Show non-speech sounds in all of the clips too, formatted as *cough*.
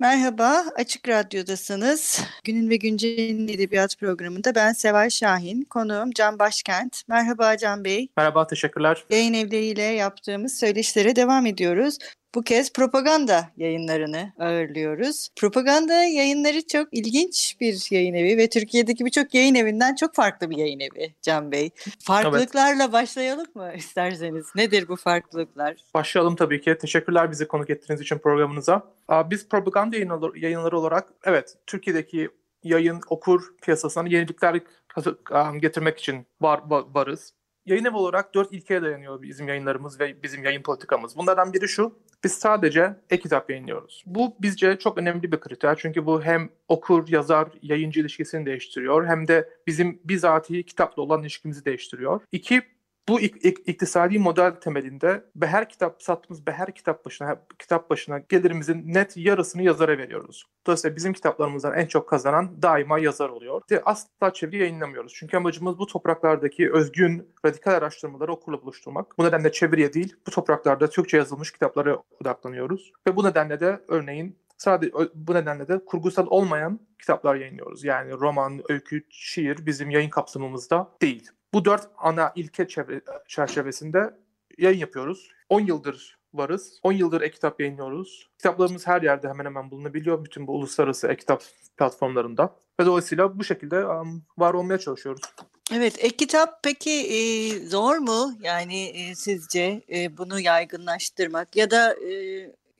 Merhaba, Açık Radyo'dasınız. Günün ve Güncel'in edebiyat programında ben Seval Şahin, konuğum Can Başkent. Merhaba Can Bey. Merhaba, teşekkürler. Yayın evleriyle yaptığımız söyleşilere devam ediyoruz. Bu kez propaganda yayınlarını ağırlıyoruz. Propaganda yayınları çok ilginç bir yayın evi ve Türkiye'deki birçok yayın evinden çok farklı bir yayın evi Can Bey. Farklılıklarla evet. başlayalım mı isterseniz? Nedir bu farklılıklar? Başlayalım tabii ki. Teşekkürler bizi konuk ettiğiniz için programınıza. Biz propaganda yayınları olarak evet Türkiye'deki yayın okur piyasasına yenilikler getirmek için var, varız. Yayın evi olarak dört ilkeye dayanıyor bizim yayınlarımız ve bizim yayın politikamız. Bunlardan biri şu, biz sadece e-kitap yayınlıyoruz. Bu bizce çok önemli bir kriter çünkü bu hem okur, yazar, yayıncı ilişkisini değiştiriyor hem de bizim bizatihi kitapla olan ilişkimizi değiştiriyor. İki, bu ik- ik- iktisadi model temelinde her kitap sattığımız her kitap başına kitap başına gelirimizin net yarısını yazara veriyoruz. Dolayısıyla bizim kitaplarımızdan en çok kazanan daima yazar oluyor. Ve asla çeviri yayınlamıyoruz. Çünkü amacımız bu topraklardaki özgün radikal araştırmaları okurla buluşturmak. Bu nedenle çeviriye değil, bu topraklarda Türkçe yazılmış kitaplara odaklanıyoruz. Ve bu nedenle de örneğin sadece bu nedenle de kurgusal olmayan kitaplar yayınlıyoruz. Yani roman, öykü, şiir bizim yayın kapsamımızda değil. Bu dört ana ilke çevre, çerçevesinde yayın yapıyoruz. 10 yıldır varız. 10 yıldır e-kitap yayınlıyoruz. Kitaplarımız her yerde hemen hemen bulunabiliyor. Bütün bu uluslararası e-kitap platformlarında. Ve dolayısıyla bu şekilde um, var olmaya çalışıyoruz. Evet, e-kitap peki e, zor mu? Yani e, sizce e, bunu yaygınlaştırmak ya da e,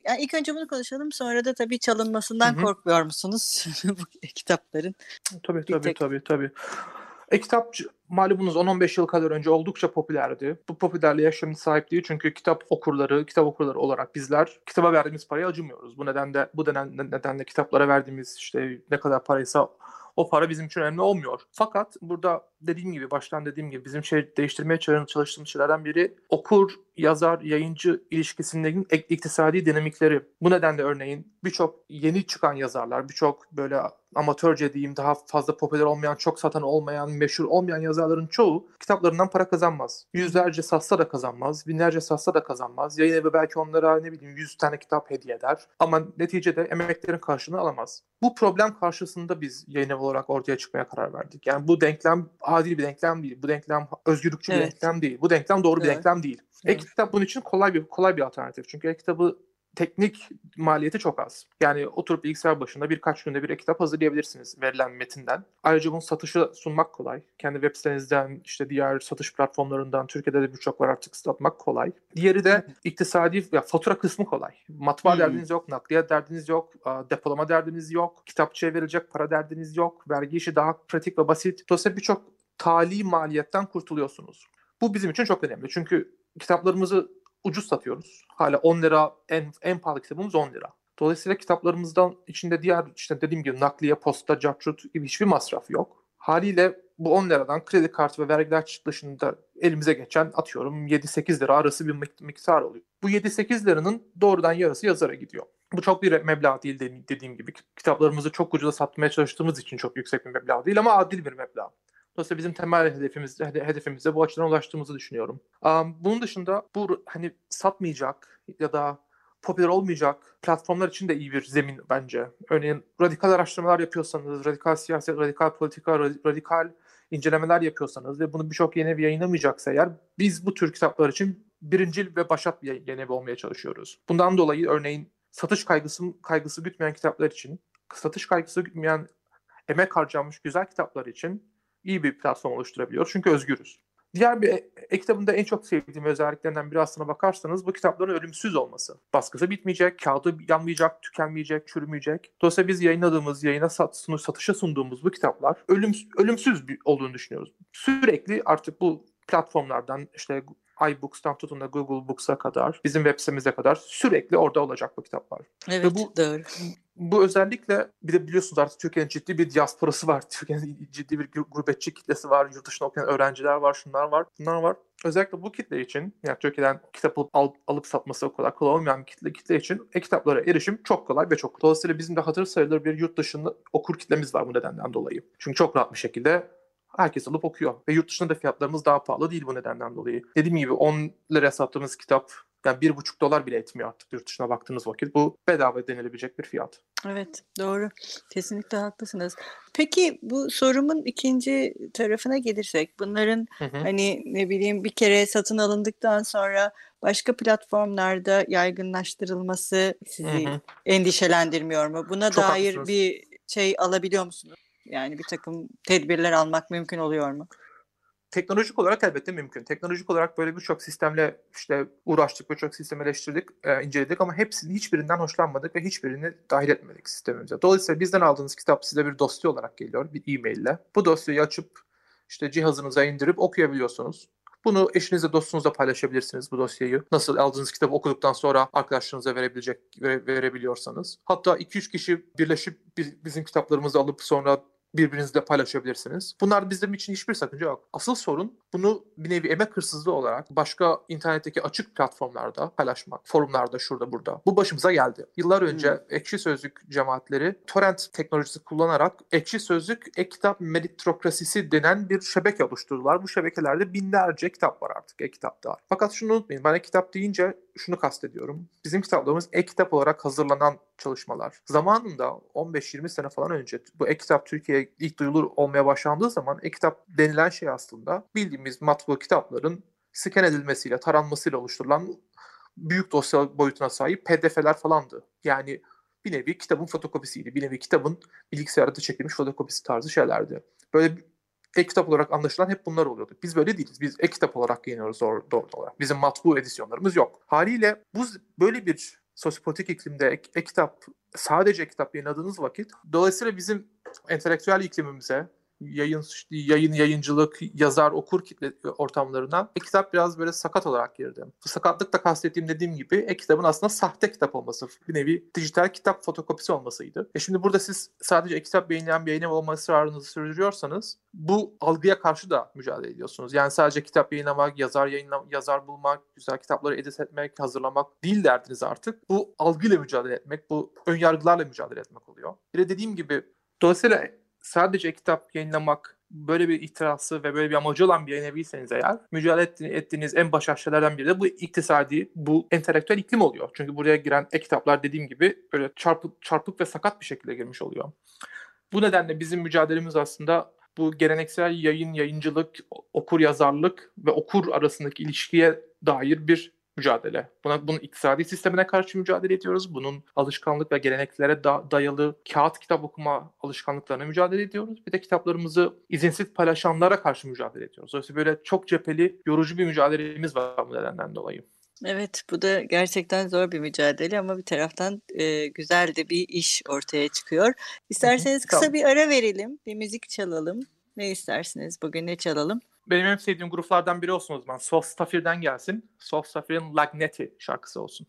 yani ilk önce bunu konuşalım sonra da tabii çalınmasından Hı-hı. korkmuyor musunuz *laughs* bu kitapların? Tabii tabii tek... tabii tabii. E-kitap malumunuz 10-15 yıl kadar önce oldukça popülerdi. Bu popülerliğe şimdi sahip değil çünkü kitap okurları, kitap okurları olarak bizler kitaba verdiğimiz parayı acımıyoruz. Bu nedenle bu nedenle, nedenle kitaplara verdiğimiz işte ne kadar paraysa o para bizim için önemli olmuyor. Fakat burada dediğim gibi baştan dediğim gibi bizim şey değiştirmeye çalıştığımız şeylerden biri okur, yazar, yayıncı ilişkisindeki iktisadi dinamikleri. Bu nedenle örneğin birçok yeni çıkan yazarlar, birçok böyle amatörce diyeyim daha fazla popüler olmayan, çok satan olmayan, meşhur olmayan yazarların çoğu kitaplarından para kazanmaz. Yüzlerce satsa da kazanmaz, binlerce satsa da kazanmaz. Yayın evi belki onlara ne bileyim 100 tane kitap hediye eder ama neticede emeklerin karşılığını alamaz. Bu problem karşısında biz yayın evi olarak ortaya çıkmaya karar verdik. Yani bu denklem adil bir denklem değil. Bu denklem özgürlükçü evet. bir denklem değil. Bu denklem doğru evet. bir denklem değil. Evet. E-kitap bunun için kolay bir kolay bir alternatif. Çünkü e-kitabı teknik maliyeti çok az. Yani oturup bilgisayar başında birkaç günde bir kitap hazırlayabilirsiniz verilen metinden. Ayrıca bunu satışa sunmak kolay. Kendi web sitenizden işte diğer satış platformlarından Türkiye'de de birçok var artık satmak kolay. Diğeri de iktisadi ya fatura kısmı kolay. Matbaa hmm. derdiniz yok, nakliyat derdiniz yok, depolama derdiniz yok, kitapçıya verilecek para derdiniz yok, vergi işi daha pratik ve basit. Dolayısıyla birçok tali maliyetten kurtuluyorsunuz. Bu bizim için çok önemli. Çünkü kitaplarımızı ucuz satıyoruz. Hala 10 lira en, en pahalı kitabımız 10 lira. Dolayısıyla kitaplarımızdan içinde diğer işte dediğim gibi nakliye, posta, cartrut gibi hiçbir masraf yok. Haliyle bu 10 liradan kredi kartı ve vergiler dışında elimize geçen atıyorum 7-8 lira arası bir miktar oluyor. Bu 7-8 liranın doğrudan yarısı yazara gidiyor. Bu çok bir meblağ değil dediğim gibi. Kitaplarımızı çok ucuza satmaya çalıştığımız için çok yüksek bir meblağ değil ama adil bir meblağ. Dolayısıyla bizim temel hedefimiz, hedefimize bu açıdan ulaştığımızı düşünüyorum. Um, bunun dışında bu hani satmayacak ya da popüler olmayacak platformlar için de iyi bir zemin bence. Örneğin radikal araştırmalar yapıyorsanız, radikal siyaset, radikal politika, radikal incelemeler yapıyorsanız ve bunu birçok yeni evi yayınlamayacaksa eğer biz bu tür kitaplar için birincil ve başat bir yeni evi olmaya çalışıyoruz. Bundan dolayı örneğin satış kaygısı, kaygısı gütmeyen kitaplar için, satış kaygısı gütmeyen emek harcanmış güzel kitaplar için iyi bir platform oluşturabiliyor. Çünkü özgürüz. Diğer bir e-kitabında en çok sevdiğim özelliklerinden biri aslına bakarsanız bu kitapların ölümsüz olması. Baskısı bitmeyecek, kağıdı yanmayacak, tükenmeyecek, çürümeyecek. Dolayısıyla biz yayınladığımız, yayına sat, satışa sunduğumuz bu kitaplar ölüm, ölümsüz bir olduğunu düşünüyoruz. Sürekli artık bu platformlardan işte iBooks'tan tutun da Google Books'a kadar, bizim web sitemize kadar sürekli orada olacak bu kitaplar. Evet Ve bu- doğru. Bu özellikle bir de biliyorsunuz artık Türkiye'nin ciddi bir diasporası var. *laughs* Türkiye'nin ciddi bir gurbetçi kitlesi var. Yurt dışında okuyan öğrenciler var. Şunlar var. Bunlar var. Özellikle bu kitle için yani Türkiye'den kitap alıp, al- alıp satması o kadar kolay olmayan bir kitle, kitle için e-kitaplara erişim çok kolay ve çok kolay. Dolayısıyla bizim de hatır sayılır bir yurt dışında okur kitlemiz var bu nedenden dolayı. Çünkü çok rahat bir şekilde herkes alıp okuyor. Ve yurt dışında da fiyatlarımız daha pahalı değil bu nedenden dolayı. Dediğim gibi 10 liraya sattığımız kitap yani bir buçuk dolar bile etmiyor artık yurt dışına baktığınız vakit. Bu bedava denilebilecek bir fiyat. Evet doğru. Kesinlikle haklısınız. Peki bu sorumun ikinci tarafına gelirsek bunların Hı hı. hani ne bileyim bir kere satın alındıktan sonra başka platformlarda yaygınlaştırılması sizi Hı hı. endişelendirmiyor mu? Buna Çok dair haklısınız. bir şey alabiliyor musunuz? Yani bir takım tedbirler almak mümkün oluyor mu? Teknolojik olarak elbette mümkün. Teknolojik olarak böyle birçok sistemle işte uğraştık, birçok sistem eleştirdik, e, inceledik ama hepsinin hiçbirinden hoşlanmadık ve hiçbirini dahil etmedik sistemimize. Dolayısıyla bizden aldığınız kitap size bir dosya olarak geliyor, bir e-maille. Bu dosyayı açıp işte cihazınıza indirip okuyabiliyorsunuz. Bunu eşinizle dostunuzla paylaşabilirsiniz bu dosyayı. Nasıl aldığınız kitabı okuduktan sonra arkadaşlarınıza verebilecek vere- verebiliyorsanız. Hatta 2-3 kişi birleşip bi- bizim kitaplarımızı alıp sonra birbirinizle paylaşabilirsiniz. Bunlar bizim için hiçbir sakınca yok. Asıl sorun bunu bir nevi emek hırsızlığı olarak başka internetteki açık platformlarda paylaşmak. Forumlarda şurada burada. Bu başımıza geldi. Yıllar önce Hmm. Ekşi Sözlük cemaatleri torrent teknolojisi kullanarak Ekşi Sözlük e-kitap meritokrasisi denen bir şebeke oluşturdular. Bu şebekelerde binlerce kitap var artık e-kitapta. Fakat şunu unutmayın. Ben e-kitap deyince şunu kastediyorum. Bizim kitaplarımız e-kitap olarak hazırlanan çalışmalar. Zamanında 15-20 sene falan önce bu e-kitap Türkiye'ye ilk duyulur olmaya başlandığı zaman e-kitap denilen şey aslında bildiğimiz matbu kitapların scan edilmesiyle, taranmasıyla oluşturulan büyük dosya boyutuna sahip pdf'ler falandı. Yani bir nevi kitabın fotokopisiydi. Bir nevi kitabın bilgisayarda çekilmiş fotokopisi tarzı şeylerdi. Böyle e-kitap olarak anlaşılan hep bunlar oluyordu. Biz böyle değiliz. Biz e-kitap olarak yayınlıyoruz doğru, olarak. Bizim matbu edisyonlarımız yok. Haliyle bu böyle bir sosyopolitik iklimde ek- e-kitap sadece e-kitap yayınladığınız vakit dolayısıyla bizim entelektüel iklimimize yayın yayın yayıncılık yazar okur kitle ortamlarına e-kitap biraz böyle sakat olarak girdi. Bu sakatlık da kastettiğim dediğim gibi e-kitabın aslında sahte kitap olması bir nevi dijital kitap fotokopisi olmasıydı. E şimdi burada siz sadece e-kitap yayınlayan bir yayın olma ısrarınızı sürdürüyorsanız bu algıya karşı da mücadele ediyorsunuz. Yani sadece kitap yayınlamak, yazar yayınla, yazar bulmak, güzel kitapları edit etmek, hazırlamak değil derdiniz artık. Bu algıyla mücadele etmek, bu önyargılarla mücadele etmek oluyor. Bir de dediğim gibi dolayısıyla sadece kitap yayınlamak böyle bir ihtirası ve böyle bir amacı olan bir yayın eviyseniz eğer mücadele etti- ettiğiniz en baş şeylerden biri de bu iktisadi, bu entelektüel iklim oluyor. Çünkü buraya giren e-kitaplar dediğim gibi böyle çarpık, çarpık ve sakat bir şekilde girmiş oluyor. Bu nedenle bizim mücadelemiz aslında bu geleneksel yayın, yayıncılık, okur yazarlık ve okur arasındaki ilişkiye dair bir mücadele. Buna, bunun iktisadi sistemine karşı mücadele ediyoruz. Bunun alışkanlık ve geleneklere da, dayalı kağıt kitap okuma alışkanlıklarına mücadele ediyoruz. Bir de kitaplarımızı izinsiz paylaşanlara karşı mücadele ediyoruz. Dolayısıyla böyle çok cepheli, yorucu bir mücadelemiz var bu nedenden dolayı. Evet, bu da gerçekten zor bir mücadele ama bir taraftan e, güzel de bir iş ortaya çıkıyor. İsterseniz kısa bir ara verelim, bir müzik çalalım. Ne istersiniz? Bugün ne çalalım? Benim en sevdiğim gruplardan biri olsun o zaman. Soft Safir'den gelsin. Soft Safir'in Lagneti şarkısı olsun.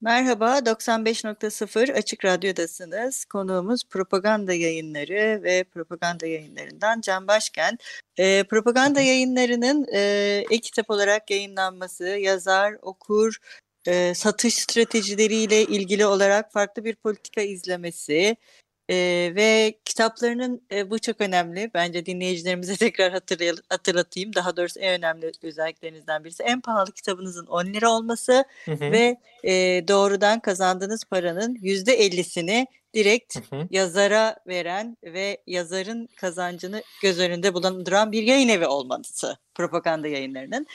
Merhaba, 95.0 Açık Radyo'dasınız. Konuğumuz propaganda yayınları ve propaganda yayınlarından Can Başken. Ee, propaganda yayınlarının e, e-kitap olarak yayınlanması, yazar, okur, e, satış stratejileriyle ilgili olarak farklı bir politika izlemesi e, ve kitaplarının e, bu çok önemli. Bence dinleyicilerimize *laughs* tekrar hatırlayalım, hatırlatayım. Daha doğrusu en önemli özelliklerinizden birisi en pahalı kitabınızın 10 lira olması Hı hı. ve e, doğrudan kazandığınız paranın yüzde ellisini direkt Hı hı. yazara veren ve yazarın kazancını göz önünde bulunduran bir yayın evi olması propaganda yayınlarının.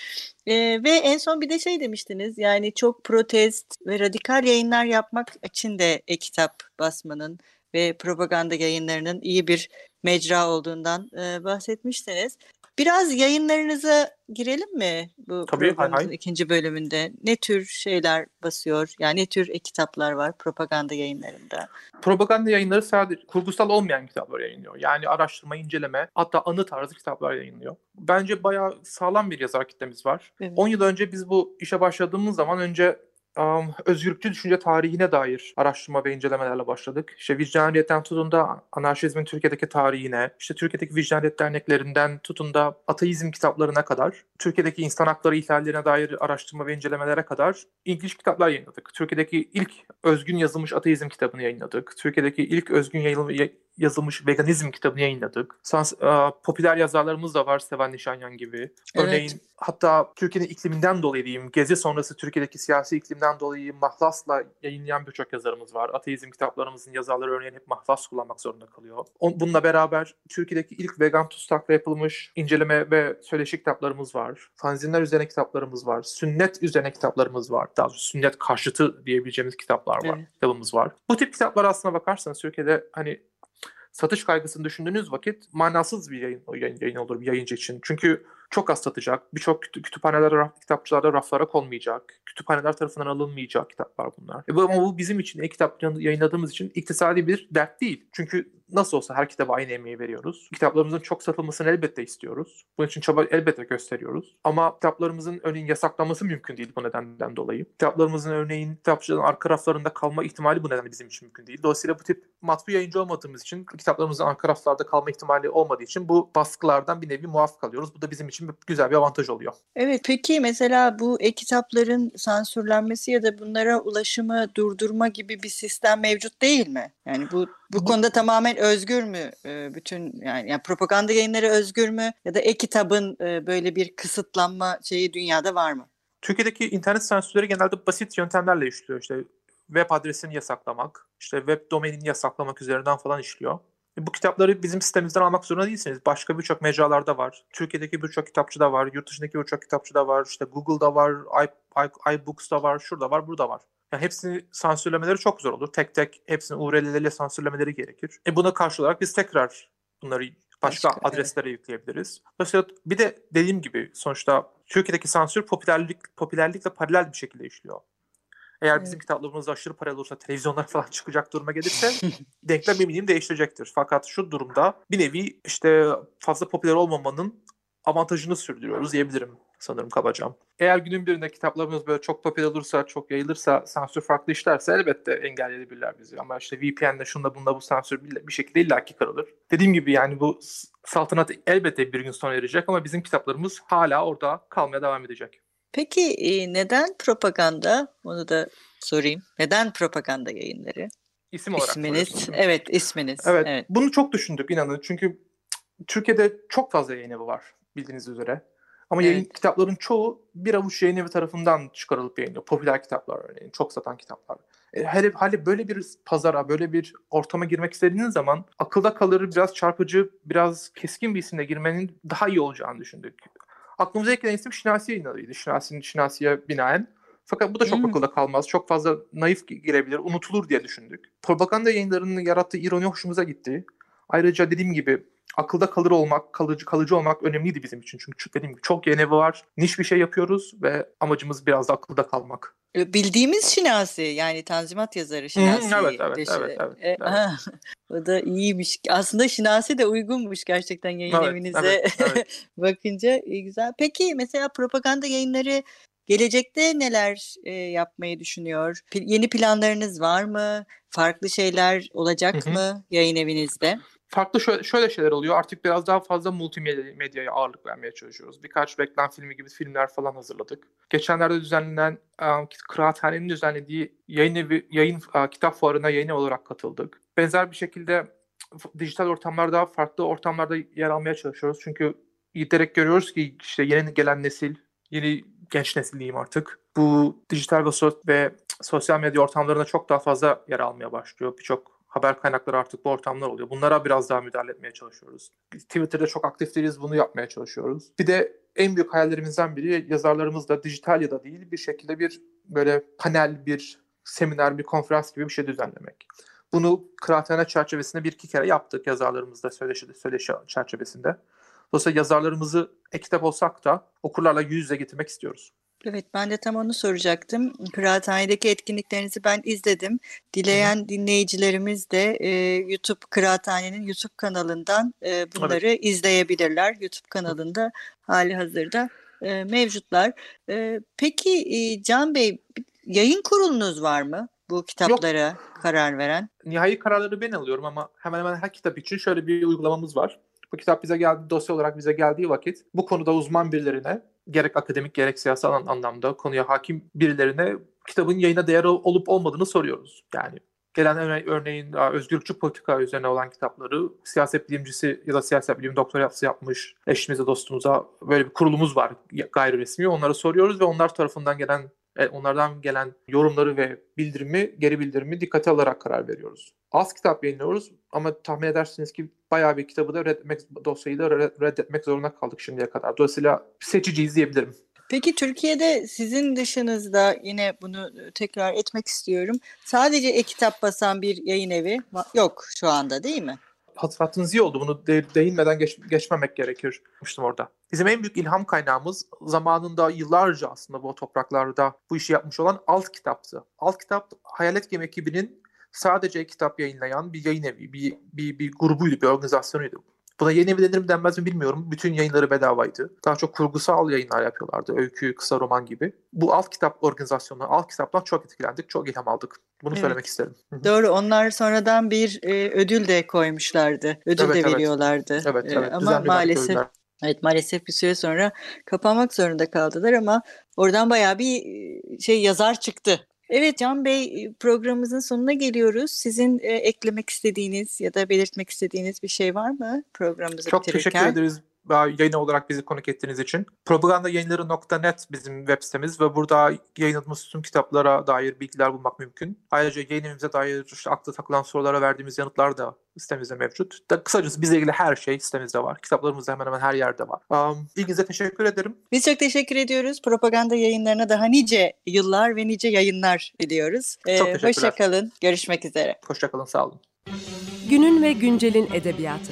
E, ve en son bir de şey demiştiniz yani çok protest ve radikal yayınlar yapmak için de e-kitap basmanın ve propaganda yayınlarının iyi bir mecra olduğundan e, bahsetmiştiniz. Biraz yayınlarınıza girelim mi bu Tabii, hay programımızın hay. ikinci bölümünde? Ne tür şeyler basıyor? Yani ne tür e-kitaplar var propaganda yayınlarında? Propaganda yayınları sadece kurgusal olmayan kitaplar yayınlıyor. Yani araştırma, inceleme, hatta anı tarzı kitaplar yayınlıyor. Bence bayağı sağlam bir yazar kitlemiz var. Evet. 10 yıl önce biz bu işe başladığımız zaman önce um, özgürlükçü düşünce tarihine dair araştırma ve incelemelerle başladık. İşte vicdaniyetten tutun da anarşizmin Türkiye'deki tarihine, işte Türkiye'deki vicdaniyet derneklerinden tutun da ateizm kitaplarına kadar, Türkiye'deki insan hakları ihlallerine dair araştırma ve incelemelere kadar ilginç kitaplar yayınladık. Türkiye'deki ilk özgün yazılmış ateizm kitabını yayınladık. Türkiye'deki ilk özgün yayıl- ya- yazılmış veganizm kitabını yayınladık. Sans, e, popüler yazarlarımız da var Sevan Nişanyan gibi. Örneğin Evet. hatta Türkiye'nin ikliminden dolayı diyeyim, gezi sonrası Türkiye'deki siyasi iklimden dolayı mahlasla yayınlayan birçok yazarımız var. Ateizm kitaplarımızın yazarları örneğin hep mahlas kullanmak zorunda kalıyor. On- Bununla beraber Türkiye'deki ilk vegan tutsakla yapılmış inceleme ve söyleşi kitaplarımız var. Fanzinler üzerine kitaplarımız var. Sünnet üzerine kitaplarımız var. Daha doğrusu sünnet karşıtı diyebileceğimiz kitaplar var. Evet. Kitabımız var. Bu tip kitaplar aslına bakarsanız Türkiye'de hani satış kaygısını düşündüğünüz vakit manasız bir yayın, yayın, yayın olur bir yayıncı için. Çünkü çok az satacak. Birçok kütü- kütüphanelerde, raf- kitapçılarda raflara konmayacak. Kütüphaneler tarafından alınmayacak kitaplar bunlar. E bu, ama bu bizim için e-kitap yayınladığımız için iktisadi bir dert değil. Çünkü nasıl olsa her kitaba aynı emeği veriyoruz. Kitaplarımızın çok satılmasını elbette istiyoruz. Bunun için çaba elbette gösteriyoruz. Ama kitaplarımızın örneğin yasaklanması mümkün değil bu nedenden dolayı. Kitaplarımızın örneğin kitapçıların arka raflarında kalma ihtimali bu nedenle bizim için mümkün değil. Dolayısıyla bu tip matbu yayıncı olmadığımız için kitaplarımızın arka raflarda kalma ihtimali olmadığı için bu baskılardan bir nevi muaf kalıyoruz. Bu da bizim için güzel bir avantaj oluyor. Evet peki mesela bu e-kitapların sansürlenmesi ya da bunlara ulaşımı durdurma gibi bir sistem mevcut değil mi? Yani bu bu konuda tamamen özgür mü e, bütün yani, yani propaganda yayınları özgür mü ya da e-kitabın e, böyle bir kısıtlanma şeyi dünyada var mı? Türkiye'deki internet sansürleri genelde basit yöntemlerle işliyor. İşte web adresini yasaklamak, işte web domainini yasaklamak üzerinden falan işliyor. E, Bu kitapları bizim sitemizden almak zorunda değilsiniz. Başka birçok mecralarda var. Türkiye'deki birçok kitapçıda var. Yurt dışındaki birçok kitapçıda var. İşte Google'da var, iBooks'da var, şurada var, burada var. Yani hepsini sansürlemeleri çok zor olur. Tek tek hepsini URL'leriyle sansürlemeleri gerekir. E buna karşı olarak biz tekrar bunları başka, Başka, evet. adreslere yükleyebiliriz. Dolayısıyla bir de dediğim gibi sonuçta Türkiye'deki sansür popülerlik popülerlikle paralel bir şekilde işliyor. Eğer bizim Evet. kitaplarımız aşırı paralel olursa, televizyonlar falan *laughs* çıkacak duruma gelirse *laughs* denklem eminim değiştirecektir. Fakat şu durumda bir nevi işte fazla popüler olmamanın avantajını sürdürüyoruz diyebilirim sanırım kabaca. Eğer günün birinde kitaplarımız böyle çok popüler olursa, çok yayılırsa, sansür farklı işlerse elbette engelleyebilirler bizi. Ama işte VPN'le şunda bunda bu sansür bir, bir şekilde illaki kırılır. Dediğim gibi yani bu saltanat elbette bir gün sona erecek ama bizim kitaplarımız hala orada kalmaya devam edecek. Peki e, neden propaganda? Onu da sorayım. Neden propaganda yayınları? İsim olarak İsminiz. Evet, isminiz. Evet, evet. bunu çok düşündük inanın. Çünkü Türkiye'de çok fazla yayın evi var bildiğiniz üzere. Ama yayın Evet. kitapların çoğu bir avuç yayın evi tarafından çıkarılıp yayınlıyor. Popüler kitaplar örneğin, çok satan kitaplar. E, hele, hele böyle bir pazara, böyle bir ortama girmek istediğiniz zaman akılda kalır, biraz çarpıcı, biraz keskin bir isimle girmenin daha iyi olacağını düşündük. Aklımıza ilk gelen isim Şinasi yayınlarıydı. Şinasi'nin Şinasi'ye binaen. Fakat bu da çok Hmm. akılda kalmaz. Çok fazla naif girebilir, unutulur diye düşündük. Propaganda yayınlarının yarattığı ironi hoşumuza gitti. Ayrıca dediğim gibi akılda kalır olmak, kalıcı kalıcı olmak önemliydi bizim için. Çünkü dediğim gibi çok yeni var. Niş bir şey yapıyoruz ve amacımız biraz da akılda kalmak. E, Bildiğimiz Şinasi yani Tanzimat yazarı Şinasi. evet, evet, şey- evet, evet, E, evet. aha, o da iyiymiş. Aslında Şinasi de uygunmuş gerçekten yayın Evet, evinize evet, evet. *laughs* bakınca iyi güzel. Peki mesela propaganda yayınları gelecekte neler e, yapmayı düşünüyor? Pl- yeni planlarınız var mı? Farklı şeyler olacak Hı hı. mı yayın evinizde? Farklı şöyle, şöyle şeyler oluyor. Artık biraz daha fazla multimedyaya ağırlık vermeye çalışıyoruz. Birkaç reklam filmi gibi filmler falan hazırladık. Geçenlerde düzenlenen e, Kıraathane'nin düzenlediği yayın evi, yayın e, kitap fuarına yayın olarak katıldık. Benzer bir şekilde dijital ortamlarda, farklı ortamlarda yer almaya çalışıyoruz. Çünkü giderek görüyoruz ki işte yeni gelen nesil, yeni genç nesil diyeyim artık. Bu dijital ve, so- ve sosyal medya ortamlarında çok daha fazla yer almaya başlıyor. Birçok haber kaynakları artık bu ortamlar oluyor. Bunlara biraz daha müdahale etmeye çalışıyoruz. Twitter'da çok aktif değiliz, bunu yapmaya çalışıyoruz. Bir de en büyük hayallerimizden biri yazarlarımız da dijital ya da değil bir şekilde bir böyle panel, bir seminer, bir konferans gibi bir şey düzenlemek. Bunu kıraathane çerçevesinde bir iki kere yaptık yazarlarımızla söyleşi, söyleşi çerçevesinde. Dolayısıyla yazarlarımızı e-kitap olsak da okurlarla yüz yüze getirmek istiyoruz. Evet ben de tam onu soracaktım. Kıraathanedeki etkinliklerinizi ben izledim. Dileyen Hı. dinleyicilerimiz de e, YouTube Kıraathane'nin YouTube kanalından e, bunları evet. izleyebilirler. YouTube kanalında hali hazırda e, mevcutlar. E, peki e, Can Bey yayın kurulunuz var mı? Bu kitaplara Yok. karar veren. Nihai kararları ben alıyorum ama hemen hemen her kitap için şöyle bir uygulamamız var. Bu kitap bize geldi, dosya olarak bize geldiği vakit bu konuda uzman birilerine gerek akademik gerek siyasal anlamda konuya hakim birilerine kitabın yayına değer olup olmadığını soruyoruz. Yani gelen örneğin özgürlükçü politika üzerine olan kitapları siyaset bilimcisi ya da siyaset bilim doktorası yapmış eşimize dostumuza böyle bir kurulumuz var gayri resmi. Onlara soruyoruz ve onlar tarafından gelen onlardan gelen yorumları ve bildirimi, geri bildirimi dikkate alarak karar veriyoruz. Az kitap yayınlıyoruz ama tahmin edersiniz ki bayağı bir kitabı da reddetmek, dosyayı da reddetmek zorunda kaldık şimdiye kadar. Dolayısıyla seçiciyiz diyebilirim. Peki Türkiye'de sizin dışınızda yine bunu tekrar etmek istiyorum. Sadece e-kitap basan bir yayın evi yok şu anda değil mi? Hatırlattığınız iyi oldu. Bunu de, değinmeden geç, geçmemek gerekir. orada. Bizim en büyük ilham kaynağımız zamanında yıllarca aslında bu topraklarda bu işi yapmış olan Alt Kitap'tı. Alt Kitap Hayalet Gemi ekibinin sadece kitap yayınlayan bir yayın evi, bir, bir, bir grubuydu, bir organizasyonuydu. Buna yeni evi denir mi denmez mi bilmiyorum. Bütün yayınları bedavaydı. Daha çok kurgusal yayınlar yapıyorlardı. Öykü, kısa roman gibi. Bu alt kitap organizasyonu, alt kitaptan çok etkilendik, çok ilham aldık. Bunu evet. söylemek isterim. Doğru. Onlar sonradan bir e, ödül de koymuşlardı. Ödül evet, de evet. veriyorlardı. Evet, evet. E, ama maalesef Evet maalesef bir süre sonra kapanmak zorunda kaldılar ama oradan bayağı bir şey yazar çıktı. Evet Can Bey programımızın sonuna geliyoruz. Sizin e, eklemek istediğiniz ya da belirtmek istediğiniz bir şey var mı programımızı Çok bitirirken? teşekkür ederiz yayın olarak bizi konuk ettiğiniz için. Propagandayayınları.net bizim web sitemiz ve burada yayınladığımız tüm kitaplara dair bilgiler bulmak mümkün. Ayrıca yayınımıza dair işte akla takılan sorulara verdiğimiz yanıtlar da sitemizde mevcut. Da kısacası bizle ilgili her şey sitemizde var. Kitaplarımız da hemen hemen her yerde var. Um, ilginize teşekkür ederim. Biz çok teşekkür ediyoruz. Propaganda yayınlarına daha nice yıllar ve nice yayınlar diliyoruz. Ee, çok teşekkürler. Hoşçakalın. Görüşmek üzere. Hoşçakalın. Sağ olun. Günün ve güncelin edebiyatı.